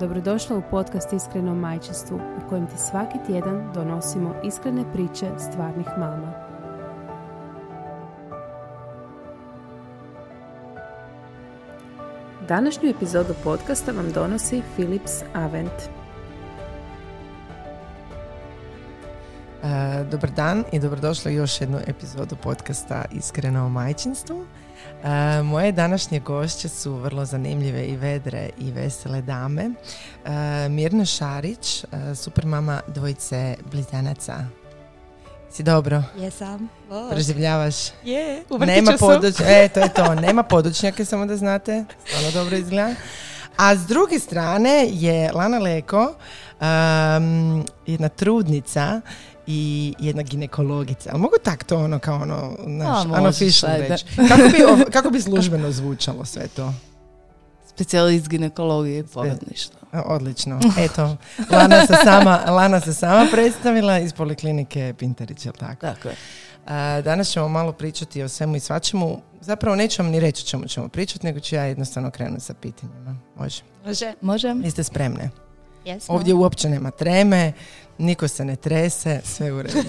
Dobrodošla u podcast Iskreno majčinstvu u kojem ti svaki tjedan donosimo iskrene priče stvarnih mama. Današnju epizodu podcasta vam donosi Philips Avent. Dobar dan i dobrodošli u još jednu epizodu podcasta Iskreno o majčinstvu. E, moje današnje gošće su vrlo zanimljive i vedre i vesele dame. E, Mirna Šarić, e, super mama dvojice blizanaca. Si dobro? Jesam. Preživljavaš? Je, u Nema podoć, e, to je to. Nema podočnjake, samo da znate. Stvarno dobro izgleda. A s druge strane je Lana Leko, um, jedna trudnica i jedna ginekologica. Ali mogu tak to ono kao ono, naš, A, reći. Kako bi, kako bi službeno zvučalo sve to? Specijalist ginekologije i porodništva. A, Odlično. Eto, Lana se sama, Lana se sama predstavila iz poliklinike Pintarić, jel tako? Tako je. Danas ćemo malo pričati o svemu i svačemu. Zapravo neću vam ni reći o čemu ćemo pričati, nego ću ja jednostavno krenuti sa pitanjima. Može. Može. Može. Jeste spremne? Jesmo. Ovdje uopće nema treme, niko se ne trese, sve u redu.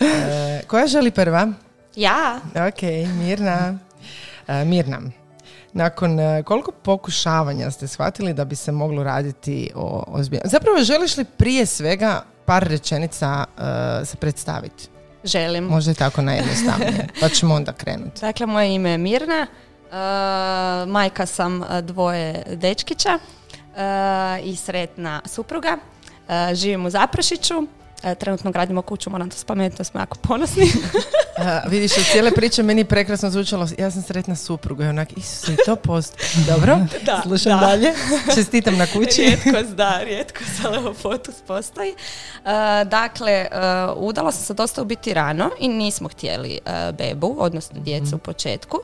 E, koja želi prva? Ja? Ok, Mirna. E, Mirna, nakon e, koliko pokušavanja ste shvatili da bi se moglo raditi o ozbiljnom... Zapravo, želiš li prije svega par rečenica e, se predstaviti? Želim. Možda je tako najjednostavnije, pa ćemo onda krenuti. Dakle, moje ime je Mirna. Uh, majka sam uh, dvoje dečkića uh, i sretna supruga. Uh, živim u Zaprašiću. Uh, trenutno gradimo kuću, moram to spomenuti, smo jako ponosni. A, vidiš, od cijele priče meni je prekrasno zvučalo, ja sam sretna supruga i onak, Isuse, i to post. Dobro, Da, slušam da. dalje. Čestitam na kući. rijetkost, da, rijetkost, ali evo fotus postoji. Uh, dakle, uh, udala sam se dosta u biti rano i nismo htjeli bebu, odnosno djecu u početku.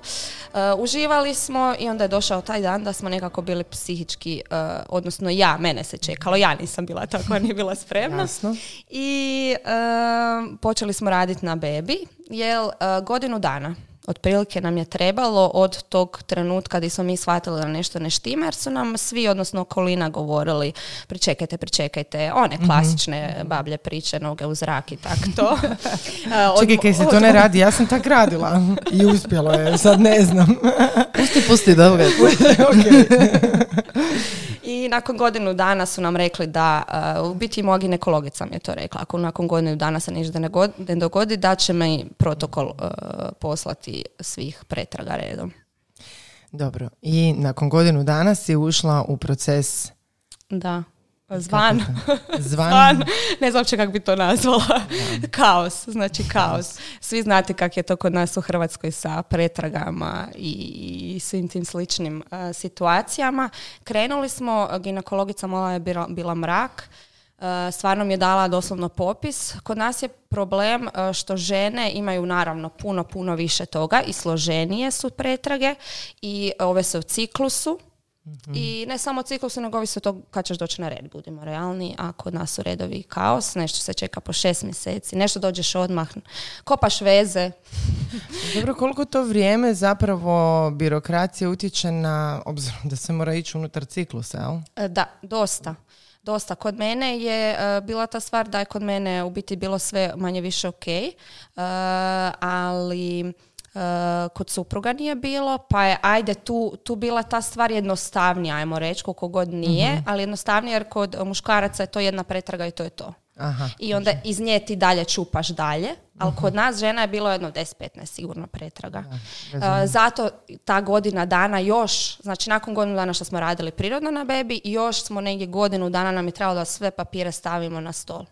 Uživali smo i onda je došao taj dan da smo nekako bili psihički, odnosno ja, mene se čekalo, ja nisam bila tako, nije bila spremna. Jasno. I um, počeli smo raditi na bebi, jer uh, godinu dana otprilike nam je trebalo od tog trenutka gdje smo mi shvatili da nešto ne štima, jer su nam svi, odnosno okolina, govorili pričekajte, pričekajte, one klasične bablje priče, noge u zrak i tak to. Uh, od- Čekaj, kaj se to ne radi, ja sam tak radila i uspjelo je, sad ne znam. Pusti, pusti, dobro. I nakon godinu dana su nam rekli da, uh, u biti moja ginekologica mi je to rekla, ako nakon godinu dana se ništa ne, god- ne dogodi, da će mi protokol uh, poslati svih pretraga redom. Dobro, i nakon godinu dana si ušla u proces Da. Zvan. zvan. Zvan. Ne znam uopće kako bi to nazvala. kaos, znači kaos. Svi znate kak je to kod nas u Hrvatskoj sa pretragama i, svim tim sličnim uh, situacijama. Krenuli smo, ginekologica moja je bila, bila mrak, Uh, stvarno mi je dala doslovno popis. Kod nas je problem uh, što žene imaju naravno puno, puno više toga i složenije su pretrage i ove su u ciklusu. I ne samo ciklusu, nego ovisi od toga kad ćeš doći na red, budimo realni. A kod nas su redovi kaos, nešto se čeka po šest mjeseci, nešto dođeš odmah, kopaš veze. Dobro, koliko to vrijeme zapravo birokracija utječe na, obzirom da se mora ići unutar ciklusa, jel? E, Da, dosta. Dosta. Kod mene je e, bila ta stvar da je kod mene u biti bilo sve manje više ok, e, ali kod supruga nije bilo, pa je ajde tu, tu bila ta stvar jednostavnija, ajmo reći, koliko god nije, ali jednostavnija jer kod muškaraca je to jedna pretraga i to je to. Aha. I onda iz nje ti dalje čupaš dalje, ali kod nas žena je bilo jedno 10-15 sigurno pretraga. Uh, zato ta godina dana još, znači nakon godinu dana što smo radili prirodno na bebi, još smo negdje godinu dana nam je trebalo da sve papire stavimo na stol.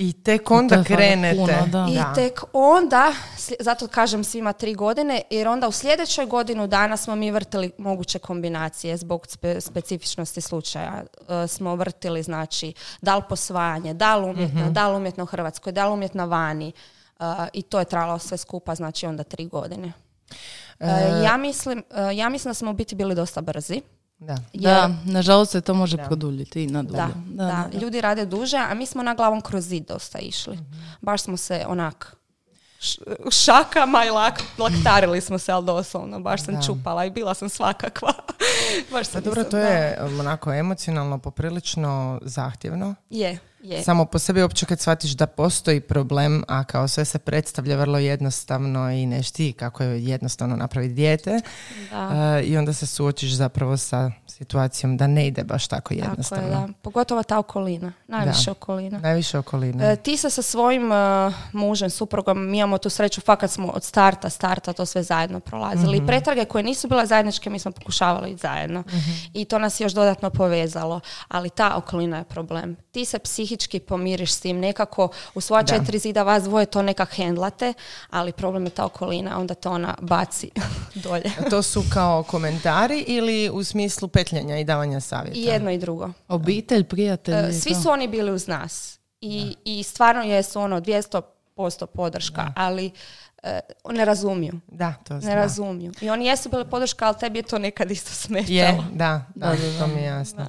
I tek onda hvala krenete. puno, da. I tek onda, zato kažem svima tri godine, jer onda u sljedećoj godinu dana smo mi vrtili moguće kombinacije zbog spe- specifičnosti slučaja. E, smo vrtili, znači, da li posvajanje, da li umjetno, da li umjetno u Hrvatskoj, da li umjetno vani. E, I to je trajalo sve skupa, znači onda tri godine. E, ja, mislim, e, ja mislim da smo u biti bili dosta brzi. Da. jer- Da, nažalost se to može produljiti i na dulje. da, da, ljudi rade duže, a mi smo na glavom kroz zid dosta išli. Baš smo se onak šakama i lak, laktarili smo se, ali doslovno. Baš sam Da. čupala i bila sam svakakva. Baš Pa sam dobro, nisam- to da. je um, onako emocionalno poprilično zahtjevno. Je, je. Samo po sebi uopće kad shvatiš da postoji problem, a kao sve se predstavlja vrlo jednostavno i ne šti kako je jednostavno napraviti dijete Da. uh, i onda se suočiš zapravo sa situacijom da ne ide baš tako Tako je, jednostavno. da. Pogotovo ta okolina. Najviše okolina. Najviše okoline. E, ti se sa svojim e, mužem, suprugom, mi imamo tu sreću, fakat smo od starta, starta to sve zajedno prolazili. I pretrage koje nisu bile zajedničke, mi smo pokušavali zajedno. I to nas je još dodatno povezalo. Ali ta okolina je problem. Ti se psihički pomiriš s tim, nekako u svoja Da. četiri zida vas dvoje to nekak hendlate, ali problem je ta okolina, onda to ona baci dolje. To su kao komentari ili u smislu petljanja i davanja savjeta? I jedno i drugo. Obitelj, prijatelji. E, svi to. su oni bili uz nas i, i stvarno jesu ono 200% podrška, ali e, ne razumiju. Da, to Ne razumiju. I oni jesu bili podrška, ali tebi je to nekad isto smetalo. Je, da, da, to mi je jasno.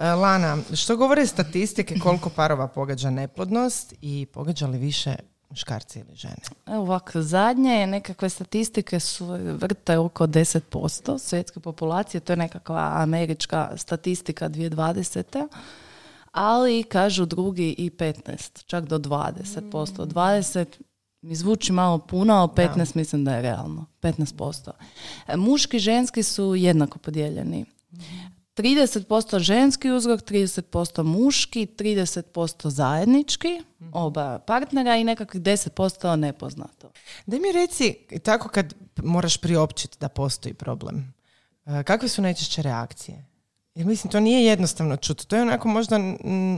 E, Lana, što govore statistike koliko parova pogađa neplodnost i pogađa li više muškarci ili žene? Evo ovako, zadnje nekakve statistike su vrte oko 10% svjetske populacije, to je nekakva američka statistika 2020. Ali kažu drugi i 15, čak do 20%. 20 mi zvuči malo puno, ali 15 mislim da je realno. 15%. E, Muški i ženski su jednako podijeljeni. 30% ženski uzrok, 30% muški, 30% zajednički, oba partnera i nekakvih 10% nepoznato. Daj mi reci, tako kad moraš priopćiti da postoji problem, e, kakve su najčešće reakcije? Jer mislim, to nije jednostavno čuti. To je onako možda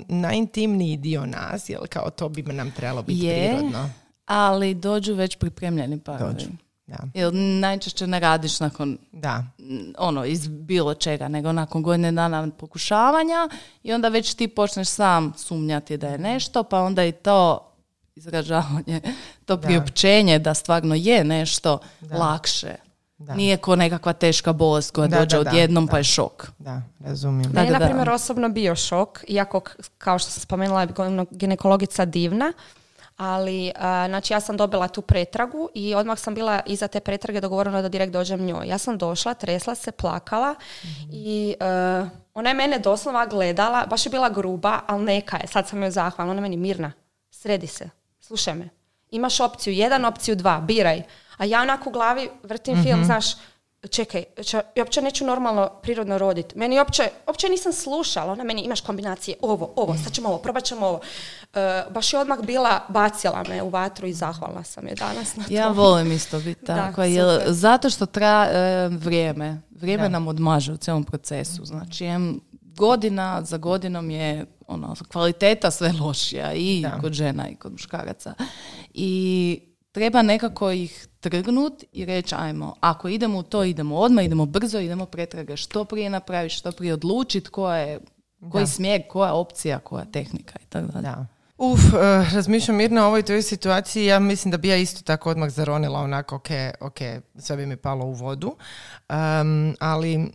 najintimniji dio nas, jer kao to bi nam trebalo biti Je. prirodno. Ali dođu već pripremljeni parovi. Dođu. Da. Jer najčešće ne radiš nakon Da. mm, ono, iz bilo čega, nego nakon godine dana pokušavanja i onda već ti počneš sam sumnjati da je nešto, pa onda i to izražavanje, to priopćenje da stvarno je nešto lakše. Da. Nije ko nekakva teška bolest koja Da, dođe da, da, odjednom da. pa je šok. Da, razumijem. Da, je, da, na da. primjer, osobno bio šok, iako, kao što sam spomenula, je ginekologica divna, ali, a, znači, ja sam dobila tu pretragu i odmah sam bila iza te pretrage dogovorena da direkt dođem njoj. Ja sam došla, tresla se, plakala i e, ona je mene doslovno gledala, baš je bila gruba, ali neka je, sad sam joj zahvalna, ona je meni mirna, sredi se, slušaj me. Imaš opciju jedan, opciju dva, biraj. A ja onako u glavi vrtim film, znaš, čekaj, če, ja uopće neću normalno prirodno roditi. Meni uopće, uopće nisam slušala. Ona meni imaš kombinacije ovo, ovo, sad ćemo ovo, probat ćemo ovo. E, baš je odmah bila, bacila me u vatru i zahvalna sam je danas na Ja to. volim isto biti Da, tako, jer zato što traja e, vrijeme. Vrijeme Da. nam odmaže u cijelom procesu. Znači, em, godina za godinom je ono, kvaliteta sve lošija i Da. kod žena i kod muškaraca. I treba nekako ih trgnut i reći ajmo, ako idemo u to, idemo odmah, idemo brzo, idemo pretrage što prije napraviti, što prije odlučiti koja je, koji Da. smjer, koja opcija, koja tehnika i tako dalje. Da. Uf, eh, razmišljam Mirna o ovoj toj situaciji, ja mislim da bi ja isto tako odmah zaronila onako, ok, ok, sve bi mi palo u vodu. Um, ali um,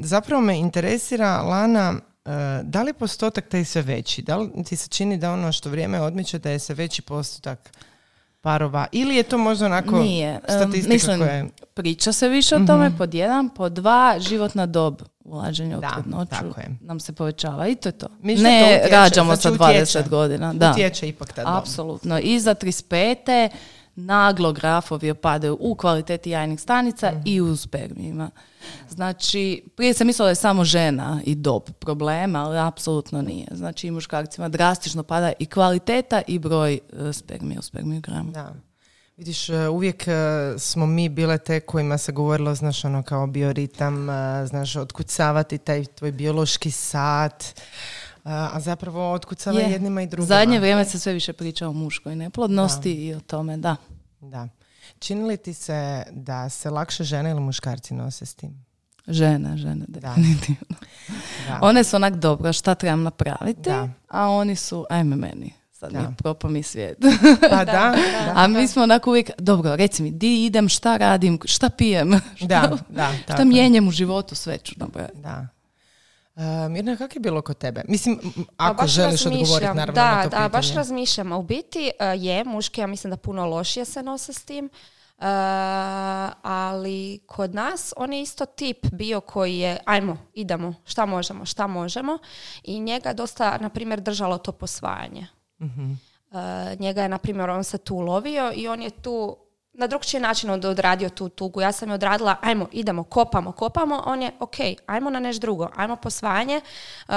zapravo me interesira, Lana, eh, da li postotak taj sve veći? Da li ti se čini da ono što vrijeme odmiče da je sve veći postotak parova? Ili je to možda onako Nije. Statistika mislim, koja je... Priča se više o tome, pod jedan, pod dva, životna dob ulaženja u trudnoću nam se povećava i to je to. Misliš da to ne utječe? rađamo Znači sa utječe? 20 godina. Da, Utječe ipak ta dob. apsolutno. I za 35. naglo grafovi opadaju u kvaliteti jajnih stanica Mhm. i u spermijima. Znači, prije sam mislila da je samo žena i dob problema, ali apsolutno nije. Znači, i muškarcima drastično pada i kvaliteta i broj e, spermija u spermiogramu. Da. Vidiš, e, uvijek e, smo mi bile te kojima se govorilo, znaš, ono kao bioritam, znaš, otkucavati taj tvoj biološki sat. A, zapravo otkucava Je. jednima i drugima. Zadnje vrijeme se sve više priča o muškoj neplodnosti i o tome, da. Da. Čini li ti se da se lakše žene ili muškarci nose s tim? Žene, žene, Da. definitivno. Da. One su onak dobro, šta trebam napraviti, Da. a oni su, ajme meni, sad Da. mi je propao mi svijet. Pa da, da, a mi smo onako uvijek, dobro, reci mi, di idem, šta radim, šta pijem, šta, da, da, šta mijenjam u životu, sve ću napraviti. Da. E, Mirna, kako je bilo kod tebe? Mislim, Pa ako baš želiš razmišljam. odgovoriti naravno da, na to Da, baš pitanje. razmišljam. A u biti e, je, muški ja mislim da puno lošije se nose s tim. E, ali kod nas on je isto tip bio koji je ajmo, idemo, šta možemo, šta možemo i njega je dosta, na primjer, držalo to posvajanje. Mhm. E, njega je, na primjer, on se tu ulovio i on je tu na drugčiji način od- odradio tu tugu. Ja sam je odradila, ajmo, idemo, kopamo, kopamo. On je, ok, ajmo na nešto drugo, ajmo posvajanje. E,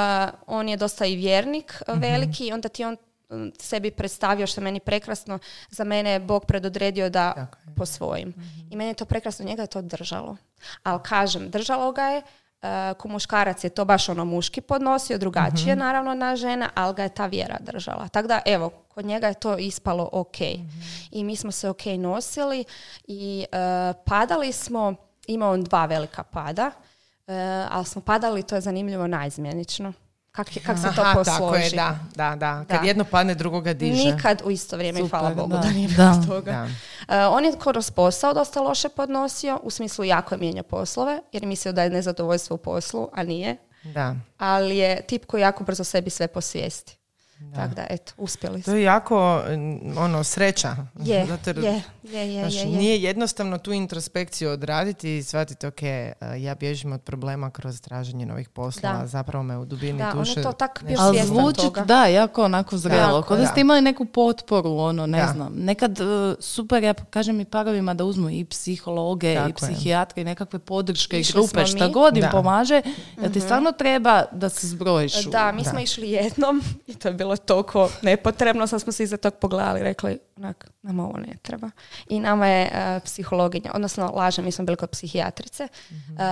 on je dosta i vjernik e, veliki, onda ti on mm, sebi predstavio, što je meni prekrasno, za mene je Bog predodredio da Tako posvojim. I meni je to prekrasno, njega je to držalo. Ali kažem, držalo ga je, e, ko muškarac je to baš ono muški podnosio, drugačije naravno na žena, ali ga je ta vjera držala. Tako da, evo, kod njega je to ispalo ok. I mi smo se ok nosili i e, padali smo, imao on dva velika pada, e, ali smo padali, to je zanimljivo, naizmjenično. Kak, je- kak se to Aha, posloži. tako je, da, da, da. Kad Da. jedno padne, drugoga diže. Nikad u isto vrijeme, Super, hvala Bogu da, da. nije Da. bilo toga. Da. E, on je kroz posao dosta loše podnosio, u smislu jako je mijenjao poslove, jer je mislio da je nezadovoljstvo u poslu, a nije. Da. Ali je tip koji jako brzo sebi sve posvijesti. Tako da, eto, uspjeli To smo. je jako, ono, sreća. Je, Zato jer, je, je, je, znaš, je, je. nije jednostavno tu introspekciju odraditi i shvatiti, ok, eh, ja bježim od problema kroz traženje novih poslova, Da. zapravo me u dubini Da, on je duše... to tak bio Ali svjestan zvuči, toga. da, jako onako zrelo. Kod da da. ste imali neku potporu, ono, ne Da. znam. Nekad uh, super, ja kažem i parovima da uzmu i psihologe, Tako i je. psihijatre, i nekakve podrške, i grupe, šta mi. god im Da. pomaže, jer ti stvarno treba da se zbrojiš. Da, mi smo išli jednom i to je bilo toliko nepotrebno, sad smo se iza tog pogledali i rekli, onak, nama ovo ne treba. I nama je e, psihologinja, odnosno lažem, mi smo bili kod psihijatrice, Mhm. e,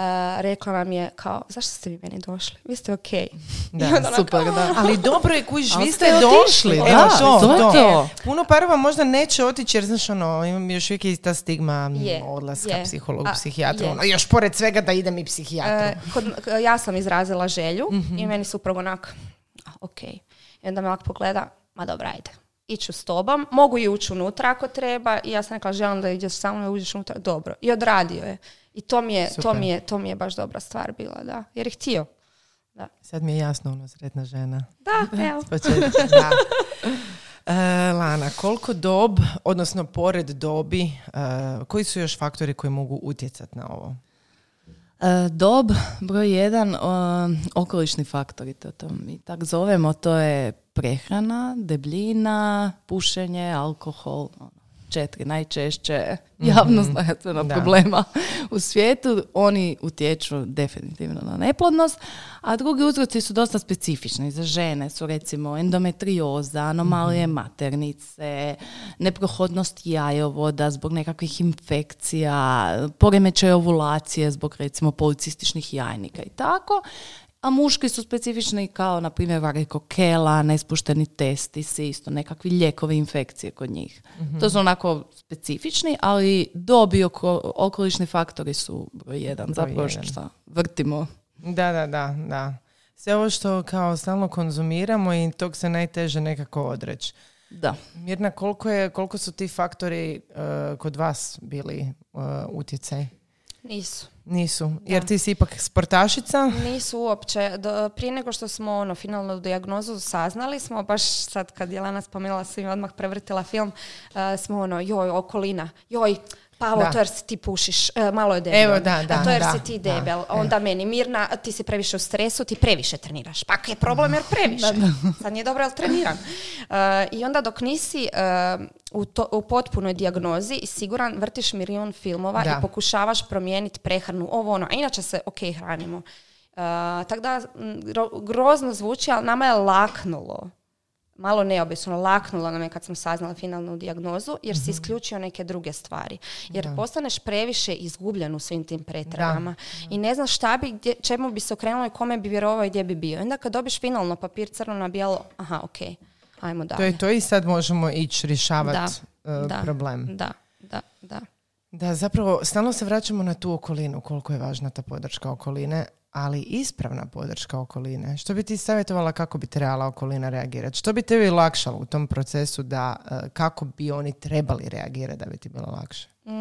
rekla nam je kao, zašto ste vi meni došli? Vi ste okej. Da, onda onak, Super, da. Ali dobro je, kužiš, vi ste došli. da, Evo to, to to. to. Puno parova možda neće otići jer, znaš, ono, imam još uvijek i ta stigma m, Je, odlaska je. psihologu, psihijatru. Ono, još pored svega da idem i psihijatru. E, kod, ja sam izrazila želju Mhm. i meni suprug onak, "A, ok. I onda me ovako pogleda, ma dobra, ajde. Iću s tobom, mogu i ući unutra ako treba i ja sam rekla želim da ideš sa mnom i uđeš unutra, dobro. I odradio je. I to mi je, to mi je, to mi je baš dobra stvar bila, da. Jer je htio. Sad mi je jasno, ono, sretna žena. Da, evo. Da. E, Lana, koliko dob, odnosno pored dobi, e, koji su još faktori koji mogu utjecati na ovo? Dob, broj jedan, okolišni faktori, to, to mi tak zovemo, to je prehrana, debljina, pušenje, alkohol, ono, četiri najčešće javno znanstvena problema u svijetu. Oni utječu definitivno na neplodnost, a drugi uzroci su dosta specifični. Za žene su recimo endometrioza, anomalije maternice, neprohodnost jajovoda zbog nekakvih infekcija, poremećaj ovulacije zbog recimo policističnih jajnika i tako. A muški su specifični kao, na primjer, varikokela, nespušteni testisi, isto nekakvi lijekovi infekcije kod njih. To su onako specifični, ali dobi oko, okolišni faktori su broj jedan. Broj Zapravo jedan. šta vrtimo. Da, da, da, da. Sve ovo što kao stalno konzumiramo i tog se najteže nekako odreći. Da. Mirna, koliko, je, koliko su ti faktori e, kod vas bili e, utjecaj? Nisu. Nisu. Jer ti si ipak sportašica. Nisu uopće. Do, prije nego što smo ono, finalnu dijagnozu saznali smo, baš sad kad je Lana spomenula, sam im odmah prevrtila film, eh, smo ono, joj, okolina, joj, pa ovo Da. to jer si ti pušiš, eh, malo je debel. Evo, da, da, A to jer da, si ti debel. e. Onda meni Mirna, ti si previše u stresu, ti previše treniraš. Pa je problem jer previše. Sad nije dobro, jel treniram. Eh, I onda dok nisi u, to, u potpunoj dijagnozi i siguran, vrtiš milijun filmova i pokušavaš promijeniti prehranu, ovo ono, a inače se ok hranimo. Uh, tako da, grozno zvuči, ali nama je laknulo malo neobično, laknulo nam je kad sam saznala finalnu dijagnozu, jer si isključio neke druge stvari. Jer postaneš previše izgubljen u svim tim pretragama. I ne znaš šta bi, gdje, čemu bi se okrenulo i kome bi vjerovao i gdje bi bio. I onda kad dobiš finalno papir crno na bijelo, aha, ok, ajmo dalje. To je to i sad možemo ići rješavati Da, problem. Da, da, da. Da, zapravo stalno se vraćamo na tu okolinu, koliko je važna ta podrška okoline, ali ispravna podrška okoline. Što bi ti savjetovala kako bi trebala okolina reagirati? Što bi tebi lakšalo u tom procesu da e, kako bi oni trebali reagirati da bi ti bilo lakše? Mm,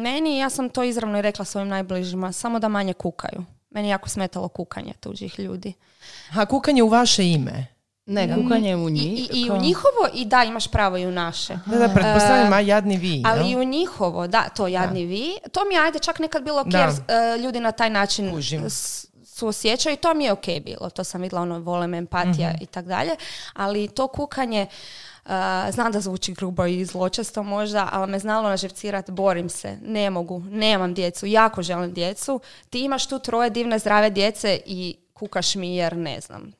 meni, ja sam to izravno i rekla svojim najbližima, samo da manje kukaju. Meni je jako smetalo kukanje tuđih ljudi. A kukanje u vaše ime. Ne, kukanje u njih. i, i u njihovo, i da, imaš pravo i u naše. Da, da, pretpostavljam, a jadni vi. Ali i u njihovo, da, to jadni vi, to mi je ajde čak nekad bilo ok, jer e, ljudi na taj način Kužim. s- suosjećaju i to mi je ok bilo. To sam vidjela, ono, volem empatija Mhm. i tak dalje. Ali to kukanje, znam da zvuči grubo i zločesto možda, ali me znalo naživcirat, borim se, ne mogu, nemam djecu, jako želim djecu. Ti imaš tu troje divne, zdrave djece i kukaš mi jer ne znam,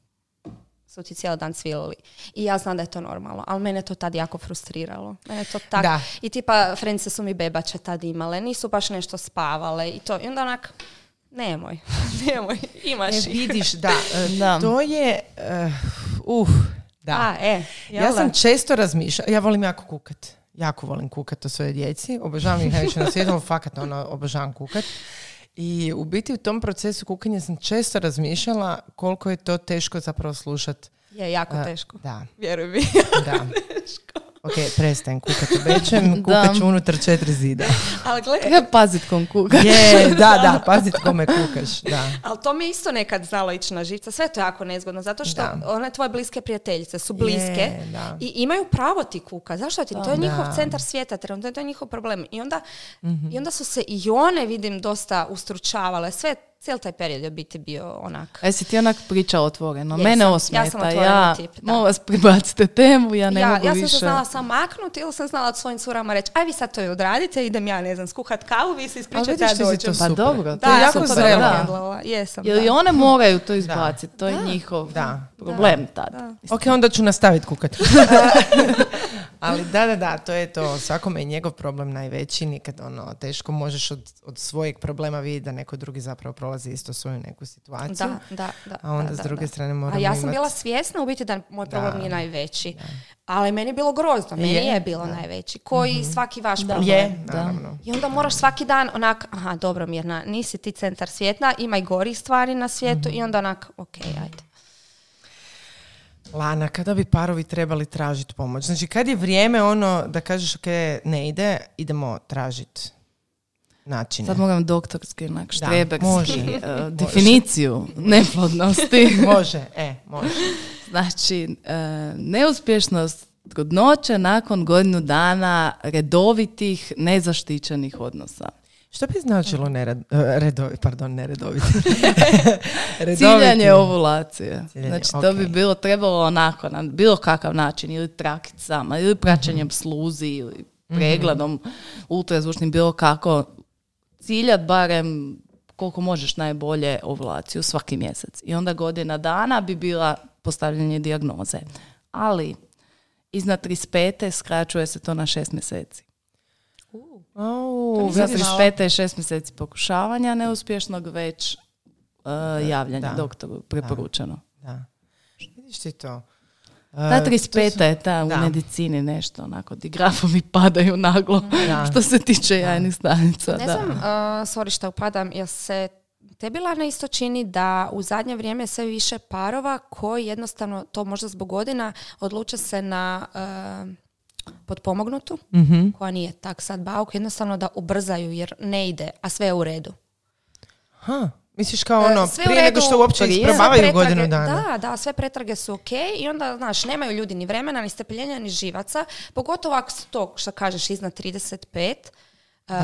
su ti cijeli dan cvilili. I ja znam da je to normalno, ali mene to tad jako frustriralo. Mene to tak... Da. I tipa, frenice su mi bebače tad imale, nisu baš nešto spavale i to. I onda onak, nemoj, nemoj, imaš E, vidiš, da, e, Da. to je, uh, uh, da. A, e, Ja sam često razmišljala, ja volim jako kukat. Jako volim kukat o svojoj djeci. Obožavam ih najviše na svijetu, fakat ono, obožavam kukat. I u biti u tom procesu kukanja sam često razmišljala koliko je to teško zapravo slušat. Je jako A, teško. Da, Vjeruj mi. da. Ok, prestajem kukat, obećajem, kukat ću unutar četiri zida. ali gle, Treba pazit kom kuka. Je, da, da, pazit kome kukaš, da. ali to mi je isto nekad znalo ići na živce. Sve je to jako nezgodno, zato što Da. one tvoje bliske prijateljice su bliske Je, da. i imaju pravo ti kuka. Zašto ti? To je njihov Da. centar svijeta, trenutno to je njihov problem. I onda, Mhm. I onda su se i one, vidim, dosta ustručavale. Sve, cijeli taj period je biti bio onak. A jesi ti onak priča otvoreno? Jesam. Mene Ja osmeta. sam Ja, tip, da. molim vas pribacite temu, ja ne ja, mogu ja sam više. se znala sam maknuti ili sam znala svojim curama reći aj vi sad to i odradite, idem ja, ne znam, skuhat kavu, vi se ispričate, ja si dođem. Pa super. dobro, to je ja jako sam to zrelo. Da. Jesam, Jer da. i one moraju to izbaciti, to je njihov Da. problem tad. Ok, onda ću nastaviti kukat. Ali da, da, da, to je to. Svakome je njegov problem najveći. Nikad ono, teško možeš od, od svojeg problema vidjeti da neko drugi zapravo prolazi isto svoju neku situaciju. Da, da, da. A onda da, s da, druge da. strane moramo A ja sam imat- bila svjesna u biti da moj problem Da. nije najveći. Ali meni je bilo grozno, meni Je, je, bilo najveći. Koji svaki vaš problem. Je, Da. naravno. I onda moraš svaki dan onak, aha, dobro Mirna, nisi ti centar svijeta, ima i gorih stvari na svijetu i onda onak, ok, ajde. Lana, kada bi parovi trebali tražiti pomoć? Znači, kad je vrijeme ono da kažeš ok, ne ide, idemo tražiti načine. Sad moram doktorski, onak, štreberski, može. eh, definiciju neplodnosti. Može, e, može. Znači, e, neuspješnost trudnoće nakon godinu dana redovitih, nezaštićenih odnosa. Što bi značilo nered, e, redovi, pardon, neredoviti? Redoviti. Ciljanje ovulacije. Ciljanje, znači, to bi bilo trebalo onako, na bilo kakav način, ili trakicama, ili praćenjem sluzi, ili pregledom ultrazvučnim, bilo kako. Ciljat barem koliko možeš najbolje ovulaciju svaki mjesec. I onda godina dana bi bila postavljanje dijagnoze. Ali, iznad 35. skraćuje se to na šest mjeseci. Vidiš. 35. je šest mjeseci pokušavanja neuspješnog, već uh, javljanje da. doktoru preporučeno. Da. Vidiš ti to? Ta E, 35. je ta u da. medicini nešto, onako, di grafovi padaju naglo Da. što se tiče jajnih stanica. Ne da. znam, uh, sorry što upadam, jel se tebi Lana isto čini da u zadnje vrijeme sve više parova koji jednostavno, to možda zbog godina, odluče se na uh, potpomognutu, Mhm. koja nije tak sad bauk, jednostavno da ubrzaju jer ne ide, a sve je u redu. Ha, misliš kao ono, E, sve u prije nego što uopće isprobavaju Sve pretrage- godinu dana. Da, da, sve pretrage su ok i onda, znaš, nemaju ljudi ni vremena, ni strpljenja, ni živaca, pogotovo ako su to, što kažeš, iznad 35. Uh,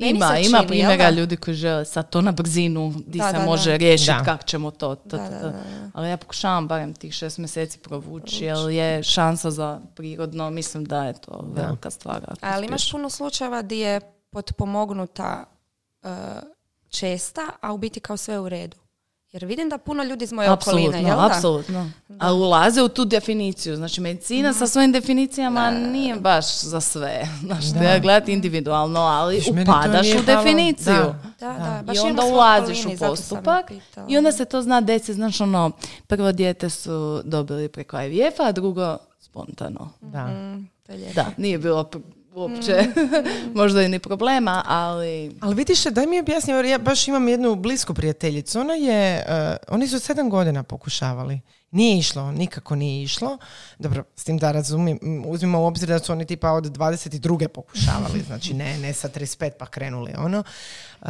meni Ima, se ima čini, primjera jel ljudi koji žele sad to na brzinu di Da, se da, može riješiti kako ćemo to. to, Da, to, da, to. da, da. Ali ja pokušavam barem tih šest mjeseci provući, jer je šansa za prirodno, mislim da je to velika stvar. Ali imaš puno slučajeva gdje je potpomognuta uh, česta, a u biti kao sve u redu. Jer vidim da puno ljudi iz moje okoline, jel da? Apsolutno, A ulaze u tu definiciju. Znači, medicina sa svojim definicijama nije baš za sve. Znači, treba gledati individualno, ali Viš, upadaš u definiciju. Da. Da, da, baš I onda ulaziš okolini, u postupak i onda se to zna desiti, znaš ono, prvo dijete su dobili preko IVF-a, a drugo spontano. Da. Mm, to je lijepo. Da, nije bilo uopće možda i ni problema, ali Ali vidiš, daj mi objasni, jer ja baš imam jednu blisku prijateljicu. Ona je, eh, oni su sedam godina pokušavali. Nije išlo, nikako nije išlo. Dobro, s tim da razumijem, m, uzmimo u obzir da su oni tipa od 22. pokušavali, znači ne, ne sa 35 pa krenuli ono. Eh,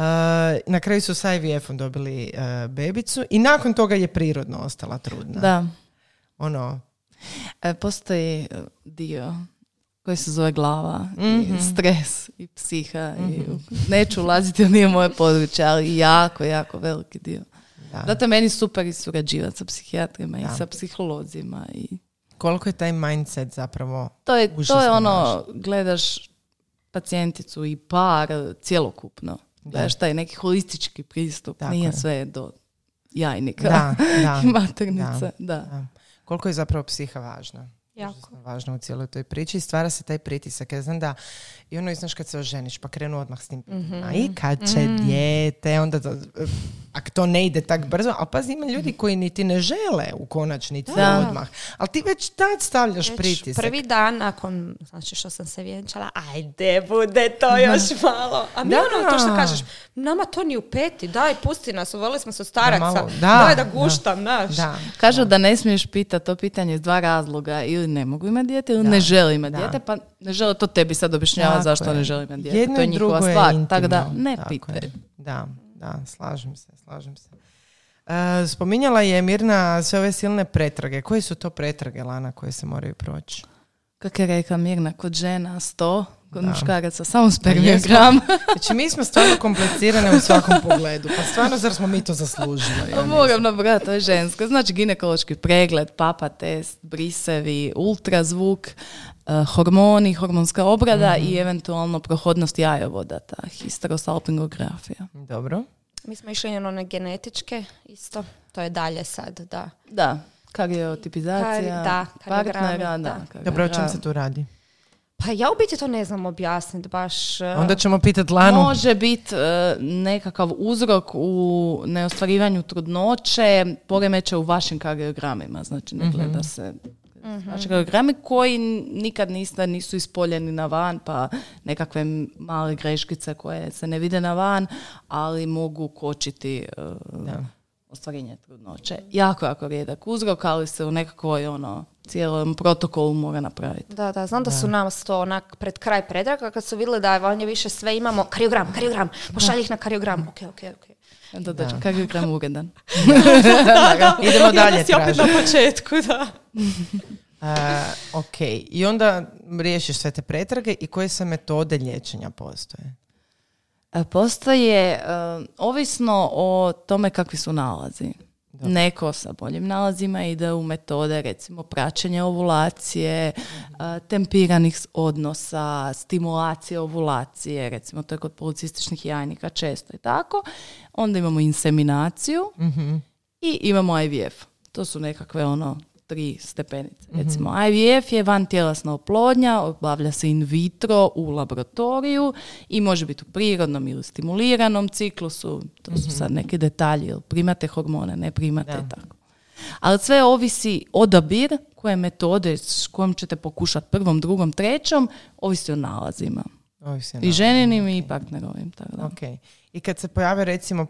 na kraju su sa IVF-om dobili eh, bebicu i nakon toga je prirodno ostala trudna. da. Ono, E, postoji dio koji se zove glava Mhm. i stres i psiha i neću ulaziti nije moje područje, ali jako, jako veliki dio. da. Zato je meni super i surađivati sa psihijatrima Da. i sa psiholozima i Koliko je taj mindset zapravo to je, to je ono, važno. gledaš pacijenticu i par cjelokupno. Gledaš taj neki holistički pristup, Tako nije je. sve do jajnika Da, da. i maternice. Da. Da. Da. Koliko je zapravo psiha važna. Jako. Užasno važno u cijeloj toj priči i stvara se taj pritisak. Ja znam da i ono, znaš, kad se oženiš pa krenu odmah s tim pitanjima. I kad će dijete, onda to, ako to ne ide tak brzo, ali pazi, ima ljudi koji niti ne žele u konačnici Da. odmah. Ali ti već tad stavljaš Već pritisak. Prvi dan nakon, znači što sam se vjenčala, ajde, bude to još malo. A mi Da. ono, to što kažeš, nama to ni u peti, daj, pusti nas, uveli smo se staraca, malo- da, daj da da. guštam, naš. Da. Kažu da ne smiješ pitati to pitanje iz dva razloga. Ili ne mogu imati dijete ili Da. ne žele imati dijete, pa ne žele to tebi sad objašnjavati Tako zašto je. ne žele imati dijete. Jedno to je njihova je stvar. Tako da ne Tako. Da, da, slažem se, slažem se. E, spominjala je Mirna sve ove silne pretrage. Koje su to pretrage, Lana, koje se moraju proći? Kako je rekla Mirna, kod žena 100, kod Da. Muškaraca samo spermiogram. Znači, mi smo stvarno komplicirane u svakom pogledu. Pa stvarno, zar smo mi to zaslužili? Ja ne Moram nabrati, to je žensko. Znači ginekološki pregled, papa test, brisevi, ultrazvuk, eh, hormoni, hormonska obrada Mhm. i eventualno prohodnost jajovoda, ta histerosalpingografija. Dobro. Mi smo išli na one genetičke, isto, to je dalje sad, da. Da, kariotipizacija, Kar- da, partnera, da. da. Dobro, o čem se tu radi? Pa ja u biti to ne znam objasniti baš. uh, Onda ćemo pitati Lanu. Može biti e, nekakav uzrok u neostvarivanju trudnoće, poremeće u vašim kariogramima. Znači, ne gleda se vaši kariogrami koji nikad niste, nisu ispoljeni na van, pa nekakve male greškice koje se ne vide na van, ali mogu kočiti e, Da. ostvarenje trudnoće. Jako, jako rijedak uzrok, ali se u nekakvoj ono, cijelom protokolu mora napraviti. Da, da, znam da, su nam to onak pred kraj predraga kad su vidjeli da vanje više sve imamo kariogram, kariogram, pošalji ih na kariogram. Ok, ok, ok. Da, da, kariogram uredan. Idemo dalje si opet na početku, da. E, ok, i onda riješiš sve te pretrage i koje sve metode liječenja postoje? E, Postoje, e, ovisno o tome kakvi su nalazi. Neko sa boljim nalazima ide u metode recimo praćenja ovulacije, e, tempiranih odnosa, stimulacije ovulacije, recimo to je kod policističnih jajnika često i tako. Onda imamo inseminaciju i imamo IVF. To su nekakve ono tri stepenice. Recimo IVF je van tjelesna oplodnja, obavlja se in vitro u laboratoriju i može biti u prirodnom ili stimuliranom ciklusu. To su sad neki detalji, jel primate hormone, ne primate i tako. Ali sve ovisi odabir koje metode s kojom ćete pokušati prvom, drugom, trećom, ovisi o nalazima. Ovisi o I ženinim i partnerovim. Tako da. Ok. I kad se pojave recimo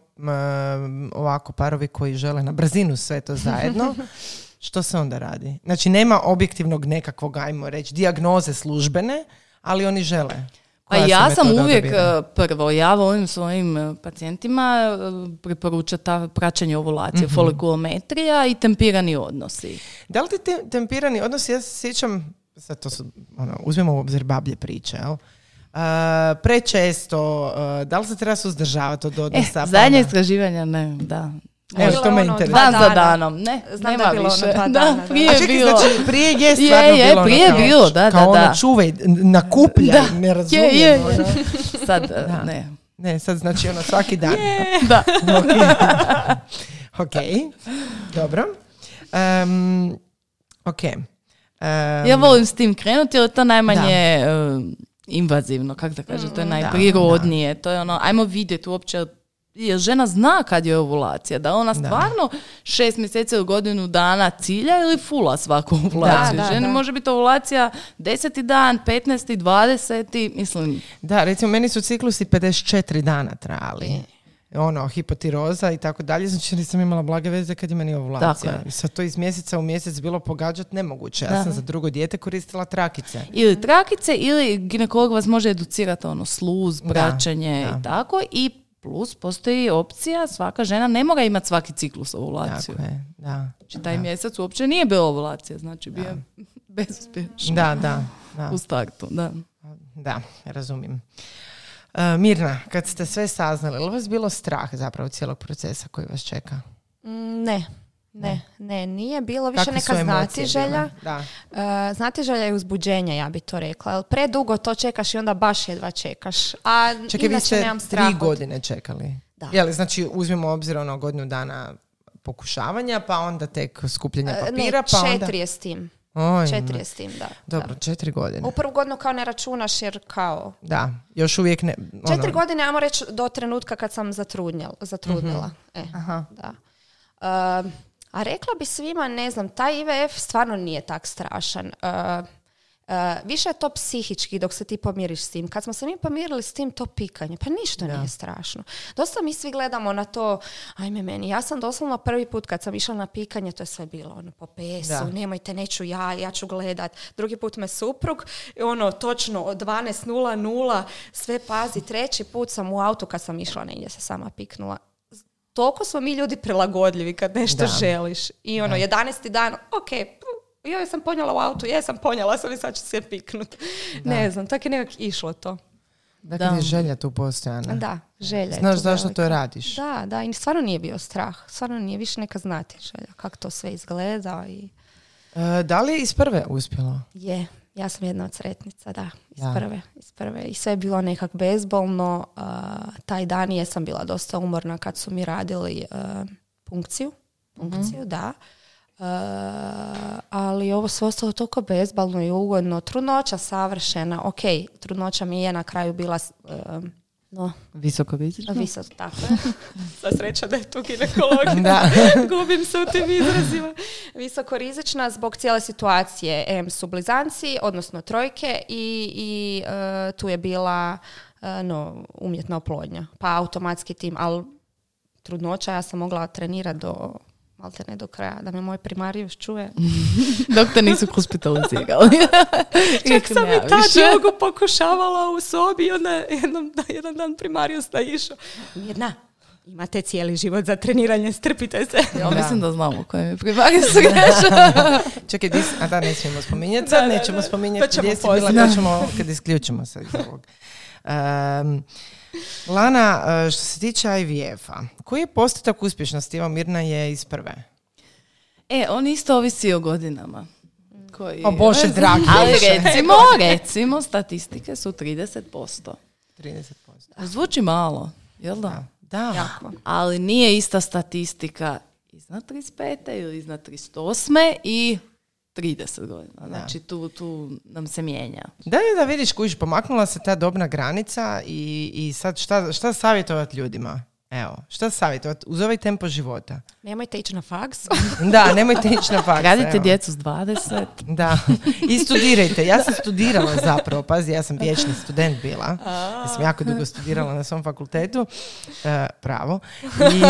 ovako parovi koji žele na brzinu sve to zajedno, što se onda radi? Znači nema objektivnog nekakvog, ajmo reći, dijagnoze službene, ali oni žele. Pa ja sam uvijek odabira? e, prvo, ja volim svojim e, pacijentima e, preporučati ta praćenje ovulacije, Mhm. folikulometrija i tempirani odnosi. Da li ti te, tempirani odnosi, ja se sjećam, sad to su, ono, uzmemo u obzir bablje priče, jel? Uh, prečesto, uh, da li se treba suzdržavati od E, odnosa? pa zadnje istraživanja, ne, da. Evo, Bilo to me je ono interesira. dva Dan za danom, ne, Znam da nema je bilo ono više. dva Da, dana, da. prije A je čekaj, bilo. znači prije je stvarno Je, je, bilo ono prije je kao- bilo, da, kao da, ono da. čuvaj, nakupljaj, Da. ne razumijem. Je, je, ono. Sad, e, ne. Ne, sad znači ono svaki dan. Da. Ok. ok, dobro. Um, ok. Um, Ja volim s tim krenuti, jer je to najmanje uh, invazivno, kako da kažem, to je Mm, najprirodnije. To je ono, ajmo vidjeti uopće jer žena zna kad je ovulacija, da ona stvarno šest mjeseci ili godinu dana cilja ili fula svaku ovulaciju. da, Ženi da. može biti ovulacija deseti dan, 15. 20. mislim, Da, recimo meni su ciklusi 54 dana trajali. Ono, hipotiroza i tako dalje, znači nisam imala blage veze kad je meni ovulacija. I sad to iz mjeseca u mjesec bilo pogađati nemoguće. Ja sam za drugo dijete koristila trakice. ili trakice ili ginekolog vas može educirati ono sluz, praćenje da. i tako i plus postoji opcija svaka žena ne mora imati svaki ciklus ovulaciju. Tako je, da. Znači taj mjesec uopće nije bilo ovulacija, znači bio je bezuspješan Da, da, da. u startu, da. Da, razumijem. E, Mirna, kad ste sve saznali, je li vas bilo strah zapravo cijelog procesa koji vas čeka? Mm, Ne, ne, ne, nije bilo više Kakve neka znatiželja. Da. Uh, znatiželja i uzbuđenja, ja bi to rekla. Jer predugo to čekaš i onda baš jedva čekaš. A Čekaj, vi ste nemam tri od- godine čekali. Da. Znači, uzmemo obzir ono godinu dana pokušavanja, pa onda tek skupljanja E, papira, ne, pa onda... četiri je s tim. Oj, Četiri je s tim, da. Dobro, četiri godine. da. U prvu godinu kao ne računaš jer kao... Da, još uvijek ne... Četiri ono, godine, ajmo reći, do trenutka kad sam zatrudnjala. zatrudnila. E, da. Um, a rekla bi svima, ne znam, taj IVF stvarno nije tak strašan. Uh, uh, više je to psihički dok se ti pomiriš s tim. Kad smo se mi pomirili s tim, to pikanje, pa ništa nije strašno. Dosta mi svi gledamo na to, ajme meni, ja sam doslovno prvi put kad sam išla na pikanje, to je sve bilo ono po pesu, Da. nemojte, neću ja, ja ću gledat. Drugi put me suprug, ono, točno od 12.00, sve pazi. Treći put sam u autu kad sam išla negdje se sama piknula. Toliko smo mi ljudi prilagodljivi kad nešto Da. želiš. I ono, 11. dan, ok, joj sam ponijela u autu, jesam ponijela sam i sad ću se piknut. Ne znam, tako je nekak išlo to. Dakle, Da. je želja tu postojana. Da, želja je Znaš tu zašto velika. to radiš? Da, da, i stvarno nije bio strah. Stvarno nije više neka znati želja. Kako to sve izgleda i... E, da li je iz prve uspjelo? Je, ja sam jedna od sretnica, da, iz Da. prve, iz prve. I sve je bilo nekak bezbolno. a, taj dan jesam bila dosta umorna kad su mi radili a, punkciju. Punkciju, da. A, ali ovo sve ostalo toliko bezbolno i ugodno. Trudnoća savršena. Ok, trudnoća mi je na kraju bila a, no, Visoko rizično. visok, tako je. Sva sreća da je tu ginekolog. Da. Gubim se u tim izrazima. Visoko rizična zbog cijele situacije. M su blizanci, odnosno trojke i, i e, tu je bila e, no, umjetna oplodnja. Pa automatski tim, ali trudnoća ja sam mogla trenirati do malte ne do kraja, da me moj primarijus čuje. Dok te nisu hospitalizirali. Čak sam i tad više. jogu pokušavala u sobi i onda jednom, da, jedan dan primarijus da išao. Mirna, imate cijeli život za treniranje, strpite se. Ja Da. mislim da znamo koje mi primari su greše. Čekaj, di si- a da, ne smijemo spominjati, Da, sad da, nećemo da. spominjati ćemo gdje si bila, poslije. to ćemo kad isključimo se iz ovog. Em, Lana, e, što se tiče IVF-a, koji je postotak uspješnosti? Evo, Mirna je iz prve. E, on isto ovisi o godinama. Koji, O Bože dragi. Ali recimo, recimo, statistike su 30%. 30%. Zvuči malo, jel da? Da. Jako. Ali nije ista statistika iznad 35. ili iznad 38. i 30 godina. Znači tu, tu nam se mijenja. Da, da, da, vidiš, kužiš, pomaknula se ta dobna granica i, i sad šta, šta savjetovati ljudima? Evo, šta savjetovati? Uz ovaj tempo života. Nemojte ići na faks. Da, nemojte ići na faks. Radite evo. djecu s 20. Da, i studirajte. Ja sam studirala zapravo, pazi, ja sam vječni student bila. Ja sam jako dugo studirala na svom fakultetu, e, pravo. I,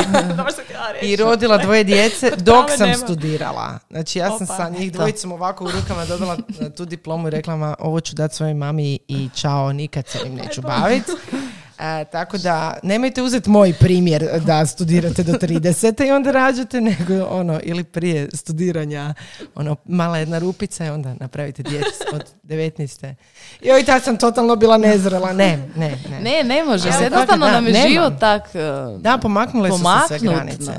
I rodila dvoje djece dok sam nema. studirala. Znači ja sam Opa, sa njih dvojicom ovako u rukama dobila e, tu diplomu i rekla ma ovo ću dati svojoj mami i čao, nikad se im neću baviti. E, tako da nemojte uzeti moj primjer da studirate do 30. i onda rađate, nego ono, ili prije studiranja, ono, mala jedna rupica i onda napravite djecu od 19. Joj, tad sam totalno bila nezrela. Ne, ne, ne. Ne, ne može. Ja, se. Jednostavno nam je život tak uh, Da, pomaknule su se sve pomaknut. granice.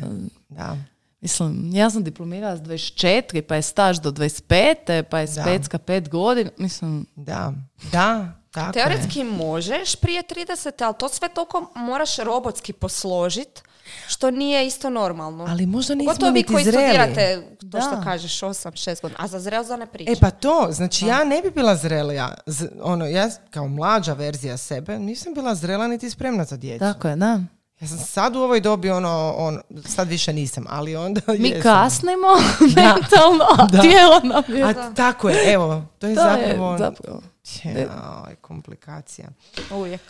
Da. Mislim, ja sam diplomirala s 24, pa je staž do 25, pa je specka 5 godina. Mislim, Da, da, tako je. Teoretski možeš prije 30, ali to sve toliko moraš robotski posložit Što nije isto normalno. Ali možda nismo Pogotovo vi koji zreli. studirate, to Da. što kažeš, 8-6 godina. A za zrel ne priča. E pa to, znači ja ne bi bila zrelija. Z- ono, ja kao mlađa verzija sebe nisam bila zrela niti spremna za djecu. Tako je, da. Ja sam sad u ovoj dobi ono, on, sad više nisam, ali onda Mi jesam. kasnimo mentalno, a Da. tijelo nam je... A tako je, evo, to je To je zapravo... zapravo. Jaj, komplikacija. Uvijek.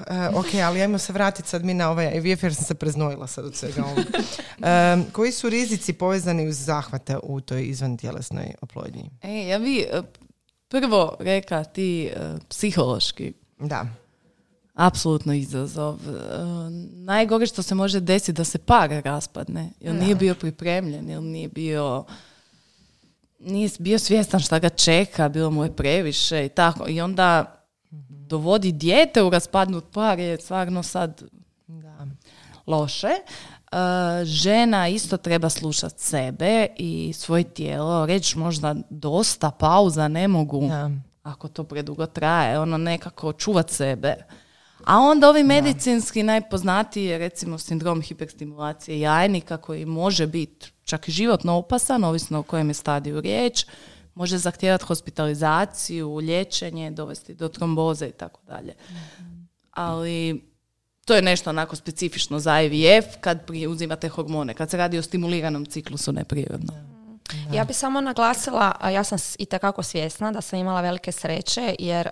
E, ok, ali ajmo se vratiti sad mi na ovaj IVF jer sam se preznojila sad od svega ovoga. E, koji su rizici povezani uz zahvate u toj izvantjelesnoj oplodnji? E, ja bi e, prvo reka ti e, psihološki Da. Apsolutno izazov. E, najgore što se može desiti da se par raspadne, jer nije bio pripremljen, jer nije bio nije bio svjestan šta ga čeka, bilo mu je previše i tako. I onda dovodi dijete u raspadnut par je stvarno sad Da. loše. E, žena isto treba slušati sebe i svoje tijelo, reći možda dosta pauza, ne mogu Da. ako to predugo traje, ono nekako čuvat sebe. A onda ovi medicinski najpoznatiji je recimo sindrom hiperstimulacije jajnika koji može biti čak i životno opasan, ovisno o kojem je stadiju riječ, može zahtijevati hospitalizaciju, liječenje, dovesti do tromboze i tako dalje. Ali to je nešto onako specifično za IVF kad uzimate hormone, kad se radi o stimuliranom ciklusu neprirodno. Ja bi samo naglasila, a ja sam s- itekako svjesna da sam imala velike sreće, jer e,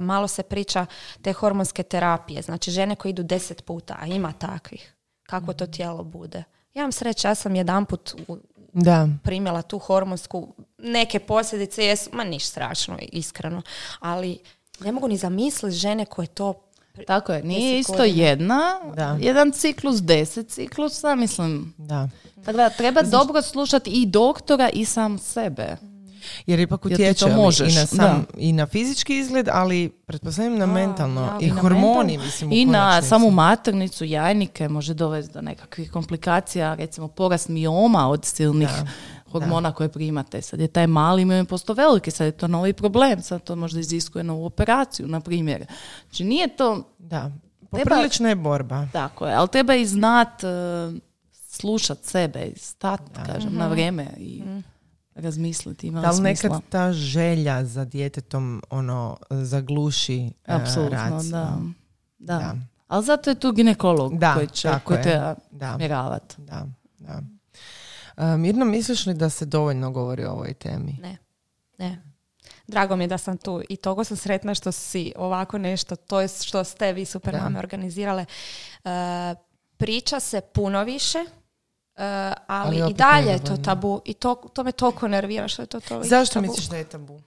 malo se priča te hormonske terapije. Znači žene koje idu deset puta, a ima takvih. Kako to tijelo bude. Ja imam sreće, ja sam jedanput u- Da. primjela tu hormonsku, neke posljedice jesu, ma niš strašno, iskreno, ali ne mogu ni zamisliti žene koje to Tako je, nije isto godina. jedna, Da. jedan ciklus, deset ciklusa, mislim. Da. Tako da treba dobro slušati i doktora i sam sebe. Jer ipak Jer utječe možeš, i, na da. sam, i na fizički izgled, ali pretpostavljam na Da, mentalno. da. I, I na hormoni, mental- mislim, I na samu maternicu, jajnike može dovesti do nekakvih komplikacija, recimo porast mioma od silnih hormona koje primate. Sad je taj mali miom posto veliki, sad je to novi problem, sad to možda iziskuje novu operaciju, na primjer. Znači nije to Da. Treba- Poprilična je borba. Tako je, ali treba i znat, e, slušat sebe i stat, kažem, na vrijeme i razmisliti. Ima Da li smisla? nekad ta želja za djetetom ono zagluši e, Apsolutno, raciju? da. da. Da. Ali zato je tu ginekolog Da, koji, će, koji treba Da, da, da. Mirno, misliš li da se dovoljno govori o ovoj temi? Ne, ne. Drago mi je da sam tu i togo sam sretna što si ovako nešto, to je što ste vi super Da. mame organizirale. E, priča se puno više, e, ali, Ali i dalje je to tabu i to, to me toliko nervira što je to toliko Zašto tabu. misliš da je tabu?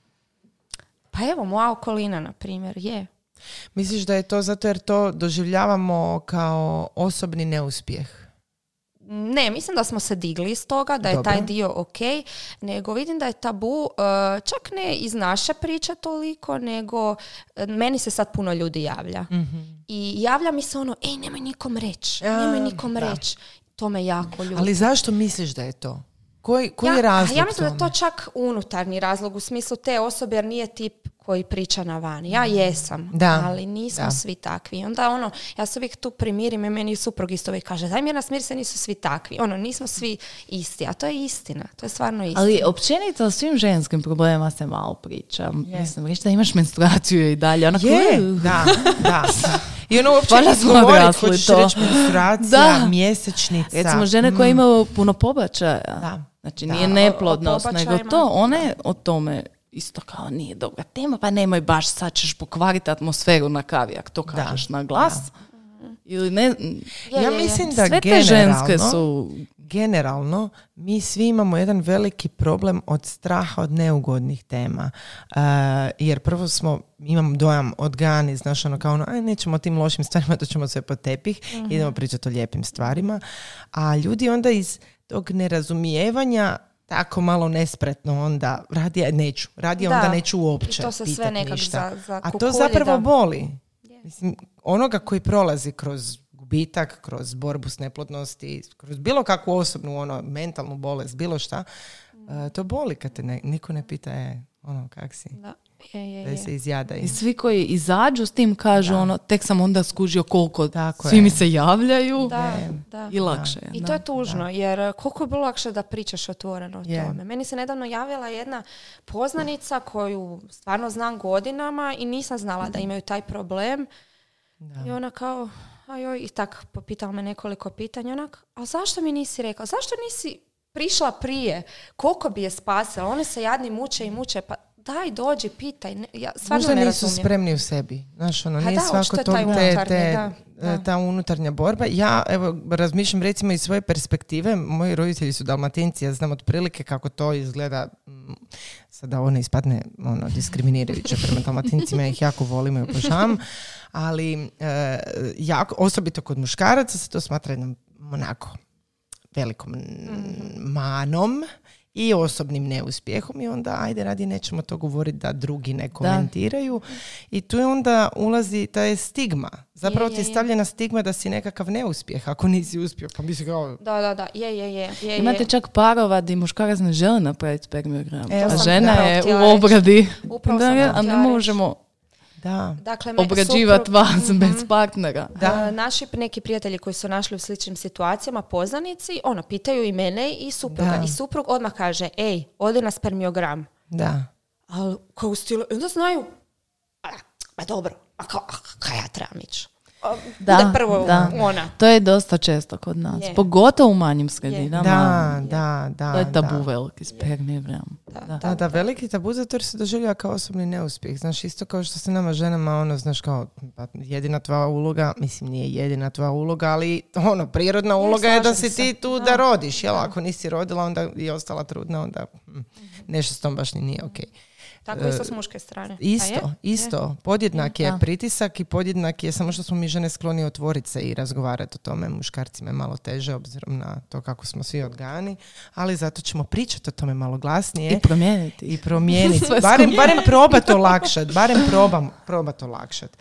Pa evo, moja okolina, na primjer, je. Misliš da je to zato jer to doživljavamo kao osobni neuspjeh? Ne, mislim da smo se digli iz toga, da je Dobro. taj dio ok, nego vidim da je tabu, e, čak ne iz naše priče toliko, nego e, meni se sad puno ljudi javlja. I javlja mi se ono, ej, nemoj nikom reći, nemoj nikom reći. To me jako ljuti. Ali zašto misliš da je to? Koji, koji ja, je razlog Ja mislim da je to čak unutarnji razlog u smislu te osobe jer nije tip koji priča na vani. Ja jesam, Mm. Da, ali nismo da. svi takvi. I Onda ono, ja se uvijek tu primirim i meni suprug isto uvijek kaže, daj mir na smir se nisu svi takvi. Ono, nismo svi isti, a to je istina. To je stvarno istina. Ali općenito o svim ženskim problemima se malo priča. Mislim, reći da imaš menstruaciju i dalje. Onako, Je, da, da. I ono uopće ne govorit, hoćeš to. reći menstruacija, Da. mjesečnica. Recimo žene koje imaju puno pobačaja. Da. Znači Da. nije neplodnost, nego to. One o tome isto kao nije dobra tema, pa nemoj baš sad ćeš pokvariti atmosferu na kavi, ako to kažeš na glas. Ili ne, Ja mislim da sve te generalno, ženske su generalno mi svi imamo jedan veliki problem od straha od neugodnih tema. Uh, jer prvo smo, imam dojam odgani, znaš ono kao ono, aj nećemo o tim lošim stvarima, to ćemo sve pod tepih, idemo pričati o lijepim stvarima. A ljudi onda iz tog nerazumijevanja tako malo nespretno onda radi, neću, radi onda Da. neću uopće I to se sve nekak ništa. za- za A to zapravo da. boli. Mislim, onoga koji prolazi kroz gubitak, kroz borbu s neplodnosti, kroz bilo kakvu osobnu ono, mentalnu bolest, bilo šta, e, to boli kad te ne, niko ne pita, e, ono, kak si. Da. Je, je, da se izjada. I svi koji izađu s tim kažu ono, tek sam onda skužio koliko Tako svi je. mi se javljaju Da, da. i lakše je. I da. to je tužno, jer uh, koliko je bilo lakše da pričaš otvoreno o Je. tome. Meni se nedavno javila jedna poznanica koju stvarno znam godinama i nisam znala da imaju taj problem. I ona kao, ajoj, i tak popitala me nekoliko pitanja, onak, a zašto mi nisi rekao, zašto nisi prišla prije, koliko bi je spasila, one se jadni muče i muče, pa daj, dođi, pitaj, ne, ja stvarno Možda ne nisu razumijem. spremni u sebi. Znaš, ono, Pa nije da, svako to taj te, te- da, da. ta unutarnja borba. Ja, evo, razmišljam recimo iz svoje perspektive, moji roditelji su dalmatinci, ja znam otprilike kako to izgleda, mm, sada ne ispadne ono, diskriminirajuće prema dalmatincima, ja ih jako volim i obožavam, ali e, jako, osobito kod muškaraca se to smatra jednom onako velikom Mhm. manom i osobnim neuspjehom i onda ajde radi nećemo to govoriti da drugi ne komentiraju i tu je onda ulazi ta stigma. Zapravo Je, ti je, je je. stavljena stigma da si nekakav neuspjeh ako nisi uspio. Pa misli kao, Da, da, da, je, je, je. je, Imate je. čak parova di muškarac ne želi napraviti spermiogram, Evo a sam žena je u obradi. Upravo Da, sam a ne možemo da, Dakle, me obrađivati suprug- vas bez partnera. Da. A, naši neki prijatelji koji su našli u sličnim situacijama, poznanici, ono, pitaju i mene i supruga. Da. I suprug odmah kaže, ej, odi na spermiogram. da. Ali kao u stilu, onda znaju, a, ma dobro, a kao, a kaj ja trebam ići? Da, bude prvo da. ona. To je dosta često kod nas. Je. Pogotovo u manjim sredinama. Da, da, da. To je tabu da. veliki. Da. Da, da, veliki tabu zato jer se doživljava kao osobni neuspjeh. Znaš, isto kao što se nama ženama, ono, znaš, kao, pa, jedina tvoja uloga, mislim, nije jedina tvoja uloga, ali, ono, prirodna uloga je da si se. ti tu da, rodiš, jel? Ako nisi rodila, onda i ostala trudna, onda hm, nešto s tom baš ni nije okej. Tako isto s muške strane. A je? Isto, isto. Podjednak je Da. pritisak i podjednak je samo što smo mi žene skloni otvoriti se i razgovarati o tome. Muškarcima je malo teže obzirom na to kako smo svi odgajani, ali zato ćemo pričati o tome malo glasnije I promijeniti. i promijeniti. Barem, barem probat olakšat. Barem probam, probat olakšat.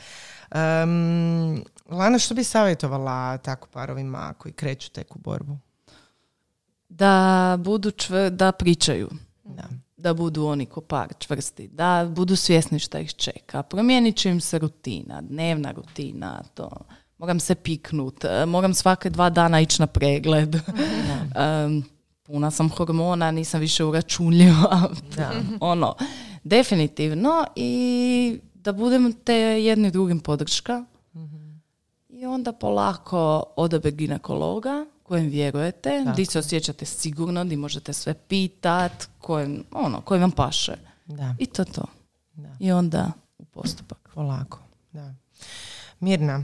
Um, Lana, što bi savjetovala tako parovima koji kreću tek u borbu? Da budu čvr- da pričaju. Da. Da budu oni ko par čvrsti. Da budu svjesni šta ih čeka. Promijenit će im se rutina, dnevna rutina, to. Moram se piknut, e, moram svake dva dana ići na pregled. Em, puna sam hormona, nisam više uračunljiva. Da. ono, definitivno i da budemo te jedni drugim podrška i onda polako odabir ginekologa kojem vjerujete, di se osjećate sigurno, di možete sve pitat, kojem, ono, koji vam paše. Da, I to to. Da. I onda u postupak. polako. Da. Mirna,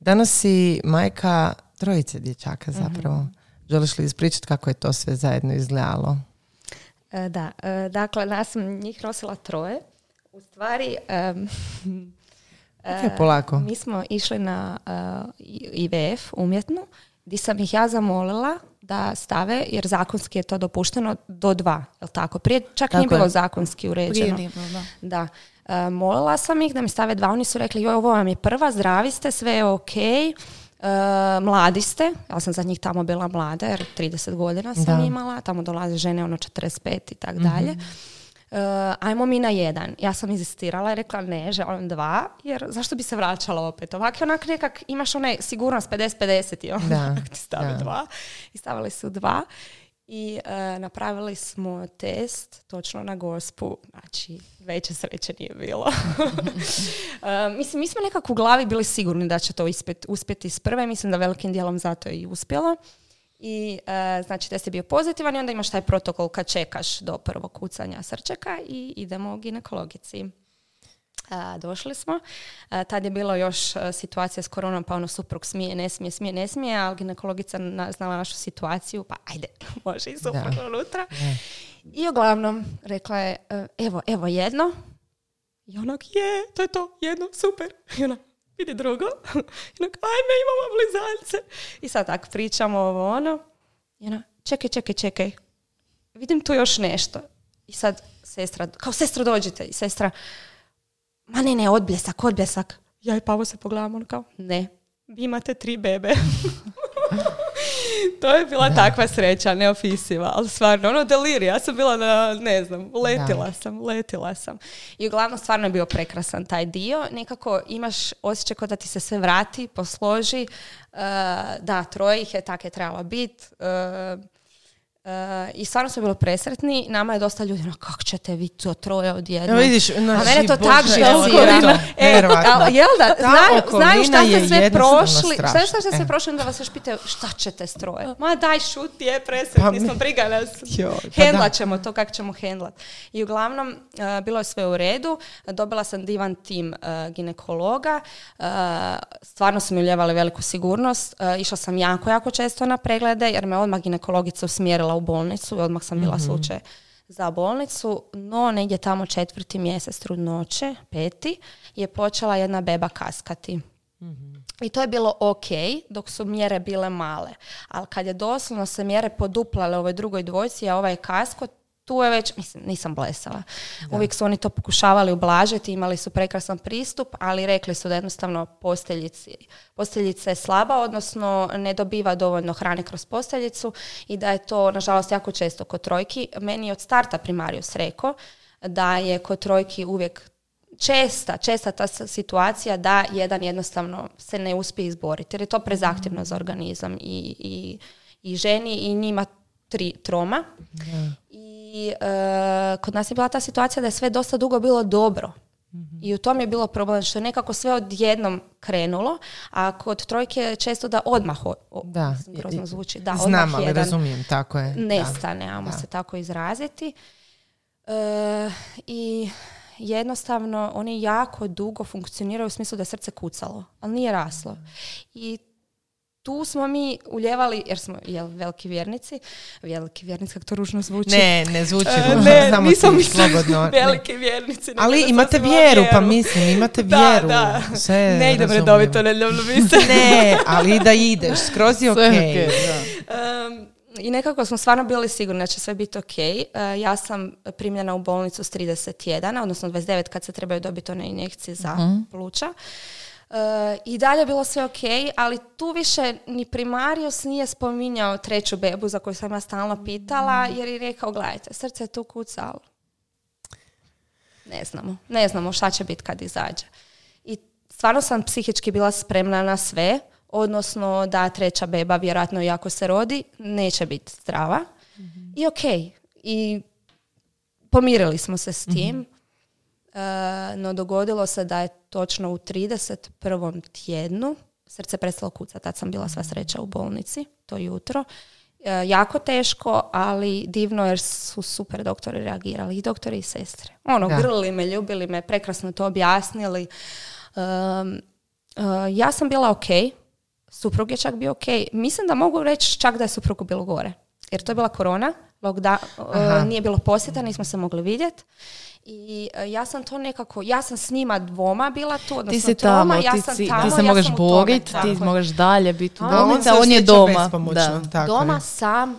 danas si majka trojice dječaka zapravo. Želiš li ispričati kako je to sve zajedno izgledalo? E, Da, e, dakle, nas sam njih nosila troje. U stvari, em, Ok, polako. mi smo išli na e, I- IVF umjetnu, gdje sam ih ja zamolila da stave, jer zakonski je to dopušteno do dva, jel tako? Prije čak nije Tako je. bilo zakonski uređeno. Prije nije bilo, da. Da. E, molila sam ih da mi stave dva, oni su rekli, joj, ovo vam je prva, zdravi ste, sve je ok, e, mladi ste, ja sam za njih tamo bila mlada, jer 30 godina sam Da. imala, tamo dolaze žene, ono 45 i tak dalje. E, ajmo mi na jedan. Ja sam inzistirala i rekla ne, želim dva, jer zašto bi se vraćala opet? Ovak je onak nekak, imaš onaj sigurnost 50-50 i ono, Da, ti stavi da. dva. I stavili su dva. I e, napravili smo test točno na gospu, znači veće sreće nije bilo. E, mislim, mi smo nekako u glavi bili sigurni da će to uspjeti iz prve, mislim da velikim dijelom zato je i uspjelo. I e, znači test je bio pozitivan i onda imaš taj protokol kad čekaš do prvog kucanja srčeka i idemo ginekologici. A, došli smo. A, tad je bilo još a, situacija s koronom, pa ono suprug smije, ne smije, smije, ne smije, ali ginekologica na, znala našu situaciju, pa ajde, može i suprug Da. unutra. I uglavnom rekla je, e, evo, evo jedno. I onak, je, to je to, jedno, super. I ona, vidi drugo. I onak, ajme, imamo blizaljce. I sad tak pričamo ovo ono. I ona, čekaj, čekaj, čekaj. Vidim tu još nešto. I sad sestra, kao sestro dođite. I sestra, ma ne, ne, odbljesak, odbljesak. Ja i Pavo se pogledamo, ono kao, ne, vi imate tri bebe. to je bila takva sreća, neopisiva, ali stvarno, ono delir, ja sam bila na, ne znam, letila sam, letila sam. I uglavnom stvarno je bio prekrasan taj dio, nekako imaš osjećaj kao da ti se sve vrati, posloži, uh, da, troje ih je, tak je trebalo biti, uh, i stvarno smo bili presretni. Nama je dosta ljudi, no, kako ćete vi to troje odjednom? Evo vidiš, a mene to tak živcira. E, jel da, znaju, znaju šta ste sve prošli, šta, šta ste sve prošli, onda vas još pitaju šta ćete stroje. Ma daj šuti, je presretni pa smo, briga nas. Pa Hendlat ćemo to, kako ćemo hendlat. I uglavnom, uh, bilo je sve u redu. Dobila sam divan tim uh, ginekologa. Uh, stvarno su mi uljevali veliku sigurnost. Išla sam jako, jako često na preglede, jer me odmah ginekologica usmjerila u bolnicu i odmah sam bila mm slučaj za bolnicu, no negdje tamo četvrti mjesec trudnoće, peti, je počela jedna beba kaskati. Mhm. I to je bilo ok, dok su mjere bile male. Ali kad je doslovno se mjere poduplale ovoj drugoj dvojci, a ovaj kasko, tu je već, mislim, nisam blesala. Uvijek su oni to pokušavali ublažiti, imali su prekrasan pristup, ali rekli su da jednostavno posteljici, posteljica je slaba, odnosno ne dobiva dovoljno hrane kroz posteljicu i da je to, nažalost, jako često kod trojki. Meni je od starta primarius rekao da je kod trojki uvijek česta, česta ta situacija da jedan jednostavno se ne uspije izboriti, jer je to prezahtjevno za organizam i, i, i ženi i njima tri troma. I e, kod nas je bila ta situacija da je sve dosta dugo bilo dobro. I u tom je bilo problem što je nekako sve odjednom krenulo, a kod trojke je često da odmah, da. grozno zvuči, da Znam, ali razumijem, tako je. Nestane, ajmo se tako izraziti. E, I jednostavno oni jako dugo funkcioniraju u smislu da je srce kucalo, ali nije raslo. I tu smo mi uljevali, jer smo jel, veliki vjernici, veliki vjernici, kako to ružno zvuči. Ne, ne zvuči uh, ne, Samo nisam slobodno. veliki vjernici. Ali imate vjeru, pa mislim, imate vjeru. Da, da. Sve ne idem redovito, ne ljubno ne, ali da ideš, skroz je okej. Okay. Um, I nekako smo stvarno bili sigurni da će sve biti ok. Uh, ja sam primljena u bolnicu s 31, odnosno 29 kad se trebaju dobiti one injekcije za uh pluća. I dalje je bilo sve ok, ali tu više ni primarius nije spominjao treću bebu za koju sam ja stalno pitala, jer je rekao, gledajte, srce je tu kucalo. Ne znamo. Ne znamo šta će biti kad izađe. I stvarno sam psihički bila spremna na sve, odnosno da treća beba, vjerojatno i ako se rodi, neće biti zdrava. I ok. I pomirili smo se s tim. E, no dogodilo se da je točno u 31. tjednu srce prestalo kucati. Tad sam bila sva sreća u bolnici, to jutro. E, jako teško, ali divno jer su super doktori reagirali. I doktori i sestre. Ono, da. grlili me, ljubili me, prekrasno to objasnili. E, ja sam bila ok. Suprug je čak bio ok. Mislim da mogu reći čak da je suprugu bilo gore. Jer to je bila korona, lockdown, nije bilo posjeta, nismo se mogli vidjeti. I uh, ja sam to nekako, ja sam s njima dvoma bila tu, odnosno ti si tamo, ja ti, sam si, tamo, ti se možeš boriti, ti možeš dalje biti u bolnici, a on je doma. Da. Tako doma je. sam, uh,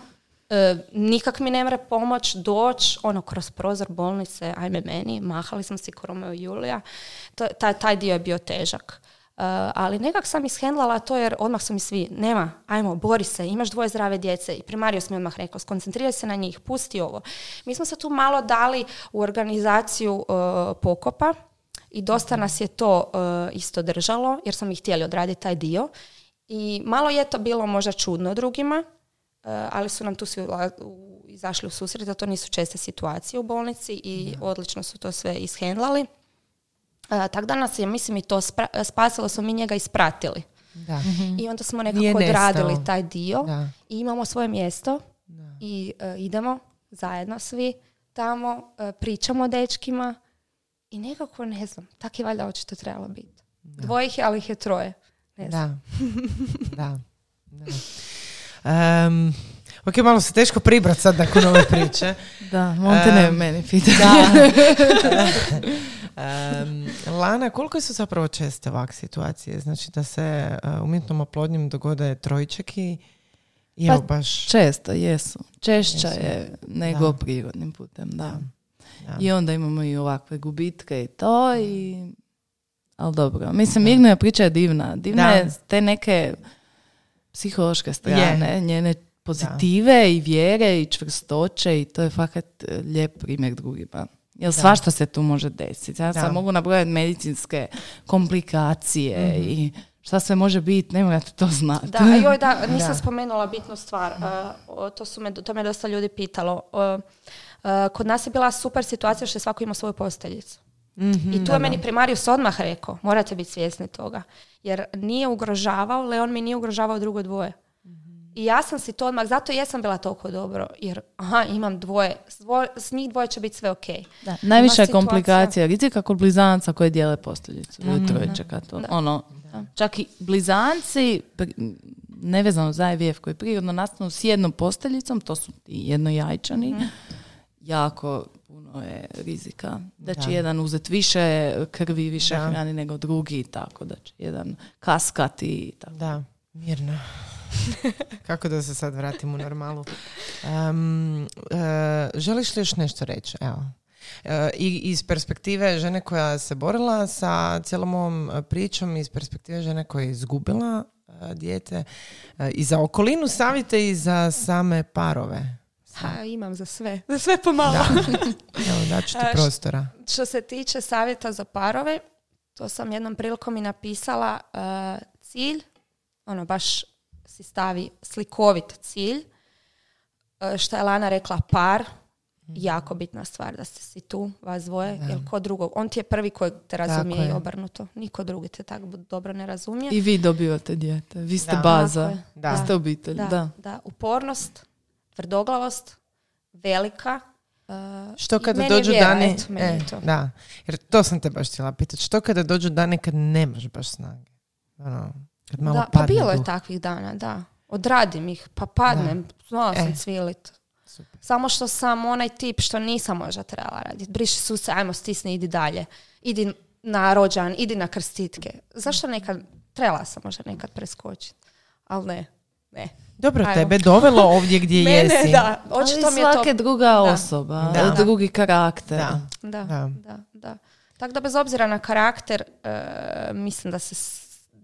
nikak mi ne mre pomoć doći, ono, kroz prozor bolnice, ajme meni, mahali smo si Romeo i Julija, to, taj, taj dio je bio težak. Uh, ali nekak sam ishendlala to jer odmah su mi svi, nema, ajmo, bori se, imaš dvoje zdrave djece i primario mi odmah rekao, skoncentriraj se na njih, pusti ovo. Mi smo se tu malo dali u organizaciju uh, pokopa i dosta nas je to uh, isto držalo jer smo ih htjeli odraditi taj dio i malo je to bilo možda čudno drugima, ali su nam tu svi izašli u susret, da to nisu česte situacije u bolnici i odlično su to sve ishendlali. Uh, tako da nas je, mislim, i to spasilo, smo mi njega ispratili. Da. I onda smo nekako odradili taj dio i imamo svoje mjesto i uh, idemo zajedno svi tamo, uh, pričamo o dečkima i nekako, ne znam, tak je valjda očito trebalo biti. Dvoje ih je, ali ih je troje. Ne znam. Da. da. Um, ok, malo se teško pribrat sad nakon ove priče. da, Monte ne meni pita. Da. Um, Lana, koliko su zapravo česte ovakve situacije? Znači da se uh, umjetnom oplodnjom dogode trojčeki i pa, baš... Često, jesu. Češća je nego prirodnim putem, da. I onda imamo i ovakve gubitke i to i... Ali dobro. Mislim, Mirna priča je divna. Divna je te neke psihološke strane, njene pozitive i vjere i čvrstoće i to je fakat e, lijep primjer drugima. Jer svašta se tu može desiti. Ja sad mogu nabrojati medicinske komplikacije mhm. i šta sve može biti, ne morate to znati. Da, joj, da, nisam spomenula bitnu stvar. Uh, to, su me, to me dosta ljudi pitalo. Uh, uh, kod nas je bila super situacija što je svako imao svoju posteljicu. Mm-hmm, I tu je meni primarius odmah rekao, morate biti svjesni toga. Jer nije ugrožavao, Leon mi nije ugrožavao drugo dvoje. I ja sam si to odmah, zato jesam bila toliko dobro, jer aha, imam dvoje, s njih dvoje će biti sve ok. Da, najviša je komplikacija, rizika kod blizanaca koje dijele posteljicu. Mm-hmm. to. Ono, čak i blizanci, nevezano za IVF koji prirodno nastanu s jednom posteljicom, to su i jednojajčani, mm jako puno je rizika. Da će jedan uzeti više krvi, više hrani nego drugi, tako da će jedan kaskati i tako. Da, mirno. Kako da se sad vratim u normalu? Um, uh, želiš li još nešto reći? Evo. E, I iz perspektive žene koja se borila sa cijelom ovom pričom, iz perspektive žene koja je izgubila uh, dijete, i za okolinu savjete i za same parove. Ha, imam za sve. Za sve pomalo. Da. Evo, ti prostora. Što se tiče savjeta za parove, to sam jednom prilikom i napisala cilj, ono baš si stavi slikovit cilj, e, što je Lana rekla par, mhm. jako bitna stvar da ste si tu, vas dvoje, jer ko drugo, on ti je prvi koji te razumije i obrnuto. Niko drugi te tako dobro ne razumije. I vi dobivate dijete, vi ste baza, da. ste obitelj. Da, da. upornost, tvrdoglavost, velika, Uh, što kada dođu dani... E, da, jer to sam te baš htjela pitati. Što kada dođu dani kad nemaš baš snage? Ono, kad malo da, pa bilo je takvih dana, da. Odradim ih, pa padnem, znala sam e. cvilit. Samo što sam onaj tip što nisam možda trebala raditi. Briši se, ajmo stisni, idi dalje. Idi na rođan, idi na krstitke. Zašto nekad, trebala sam možda nekad preskočiti. Ali ne, ne. Dobro, Ajmo. tebe dovelo ovdje gdje Mene, jesi. Da, očito mi je to... druga osoba, da. drugi karakter. Da, da, da. da, Tako da bez obzira na karakter, uh, mislim da se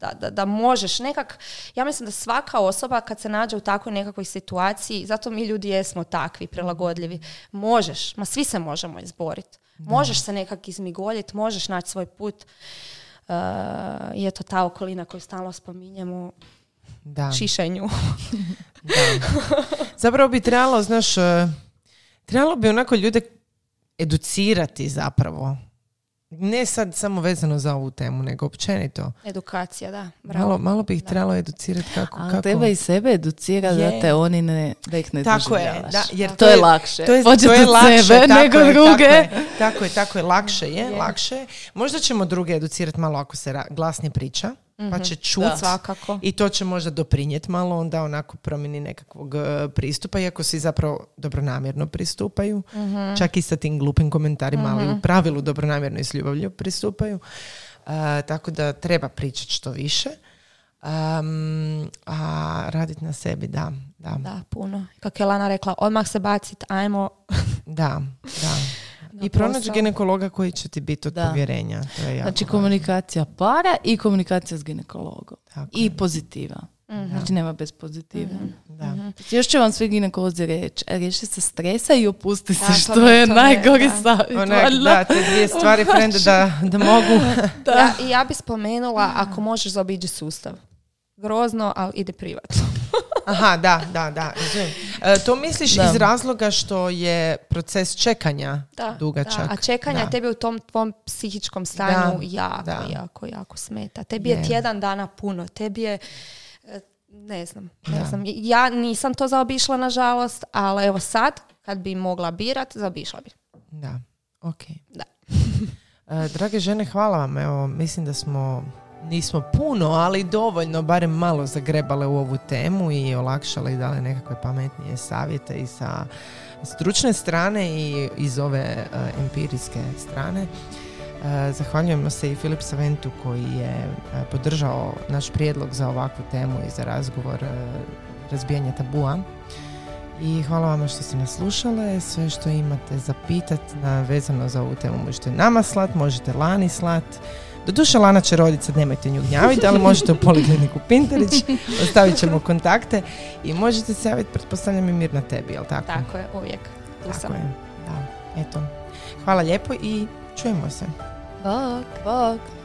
da, da, da možeš nekak, ja mislim da svaka osoba kad se nađe u takvoj nekakvoj situaciji, zato mi ljudi jesmo takvi, prilagodljivi, možeš, ma svi se možemo izboriti. Možeš se nekak izmigoljiti, možeš naći svoj put. Uh, I eto ta okolina koju stalno spominjemo, da. šišenju. da. Zapravo bi trebalo, znaš, e, trebalo bi onako ljude educirati zapravo ne sad samo vezano za ovu temu, nego općenito. Edukacija, da. Bravo. Malo, malo bi ih trebalo educirati kako... Ali kako... treba i sebe educirati da te oni ne, da ih ne Tako je, da, jer to, je lakše. To je, to je lakše, sebe nego je, druge. Tako je, tako je, tako je, lakše je, je. lakše Možda ćemo druge educirati malo ako se glasnije priča pa mhm. će čut svakako. i to će možda doprinijeti malo onda onako promjeni nekakvog uh, pristupa iako svi zapravo dobronamjerno pristupaju mhm. čak i sa tim glupim komentarima ali u mhm. pravilu dobronamjerno i s ljubavlju pristupaju uh, tako da treba pričati što više um, a raditi na sebi da, da. Da, puno. Kako je Lana rekla, odmah se bacit, ajmo. da, da. I pronaći ginekologa koji će ti biti od povjerenja. To je znači komunikacija para i komunikacija s ginekologom. I pozitiva. mm Znači nema bez pozitive. mm Da. Mhm. Još će vam svi ginekolozi reći, riješi se stresa i opusti se, što je najgori savjet. Da, te dvije stvari, frende, da, da mogu. da. Ja, I ja bi spomenula, ako možeš zaobiđi sustav. Grozno, ali ide privatno. Aha, da, da, da. E, to misliš iz razloga što je proces čekanja da, dugačak. A čekanja tebi u tom tvom psihičkom stanju jako, jako, jako smeta. Tebi je tjedan dana puno. Tebi je e, ne znam, ne znam. Ja nisam to zaobišla nažalost, ali evo sad kad bi mogla birat, zaobišla bi. Da, ok. Da. E, drage žene, hvala vam. Evo, mislim da smo nismo puno, ali dovoljno, barem malo zagrebale u ovu temu i olakšale i dale nekakve pametnije savjete i sa stručne strane i iz ove uh, empirijske strane. Uh, zahvaljujemo se i Filip Saventu koji je uh, podržao naš prijedlog za ovakvu temu i za razgovor razbijanja tabua. I hvala vam što ste nas slušale. Sve što imate za pitat na, vezano za ovu temu možete nama slat, možete Lani slat Doduše Lana će roditi, sad nemojte nju gnjaviti, ali možete u polikliniku Pintarić, ostavit ćemo kontakte i možete se javiti, pretpostavljam i mir na tebi, jel tako? Tako je, uvijek. Tu Tako sam. je, da, eto. Hvala lijepo i čujemo se. Bok, bok.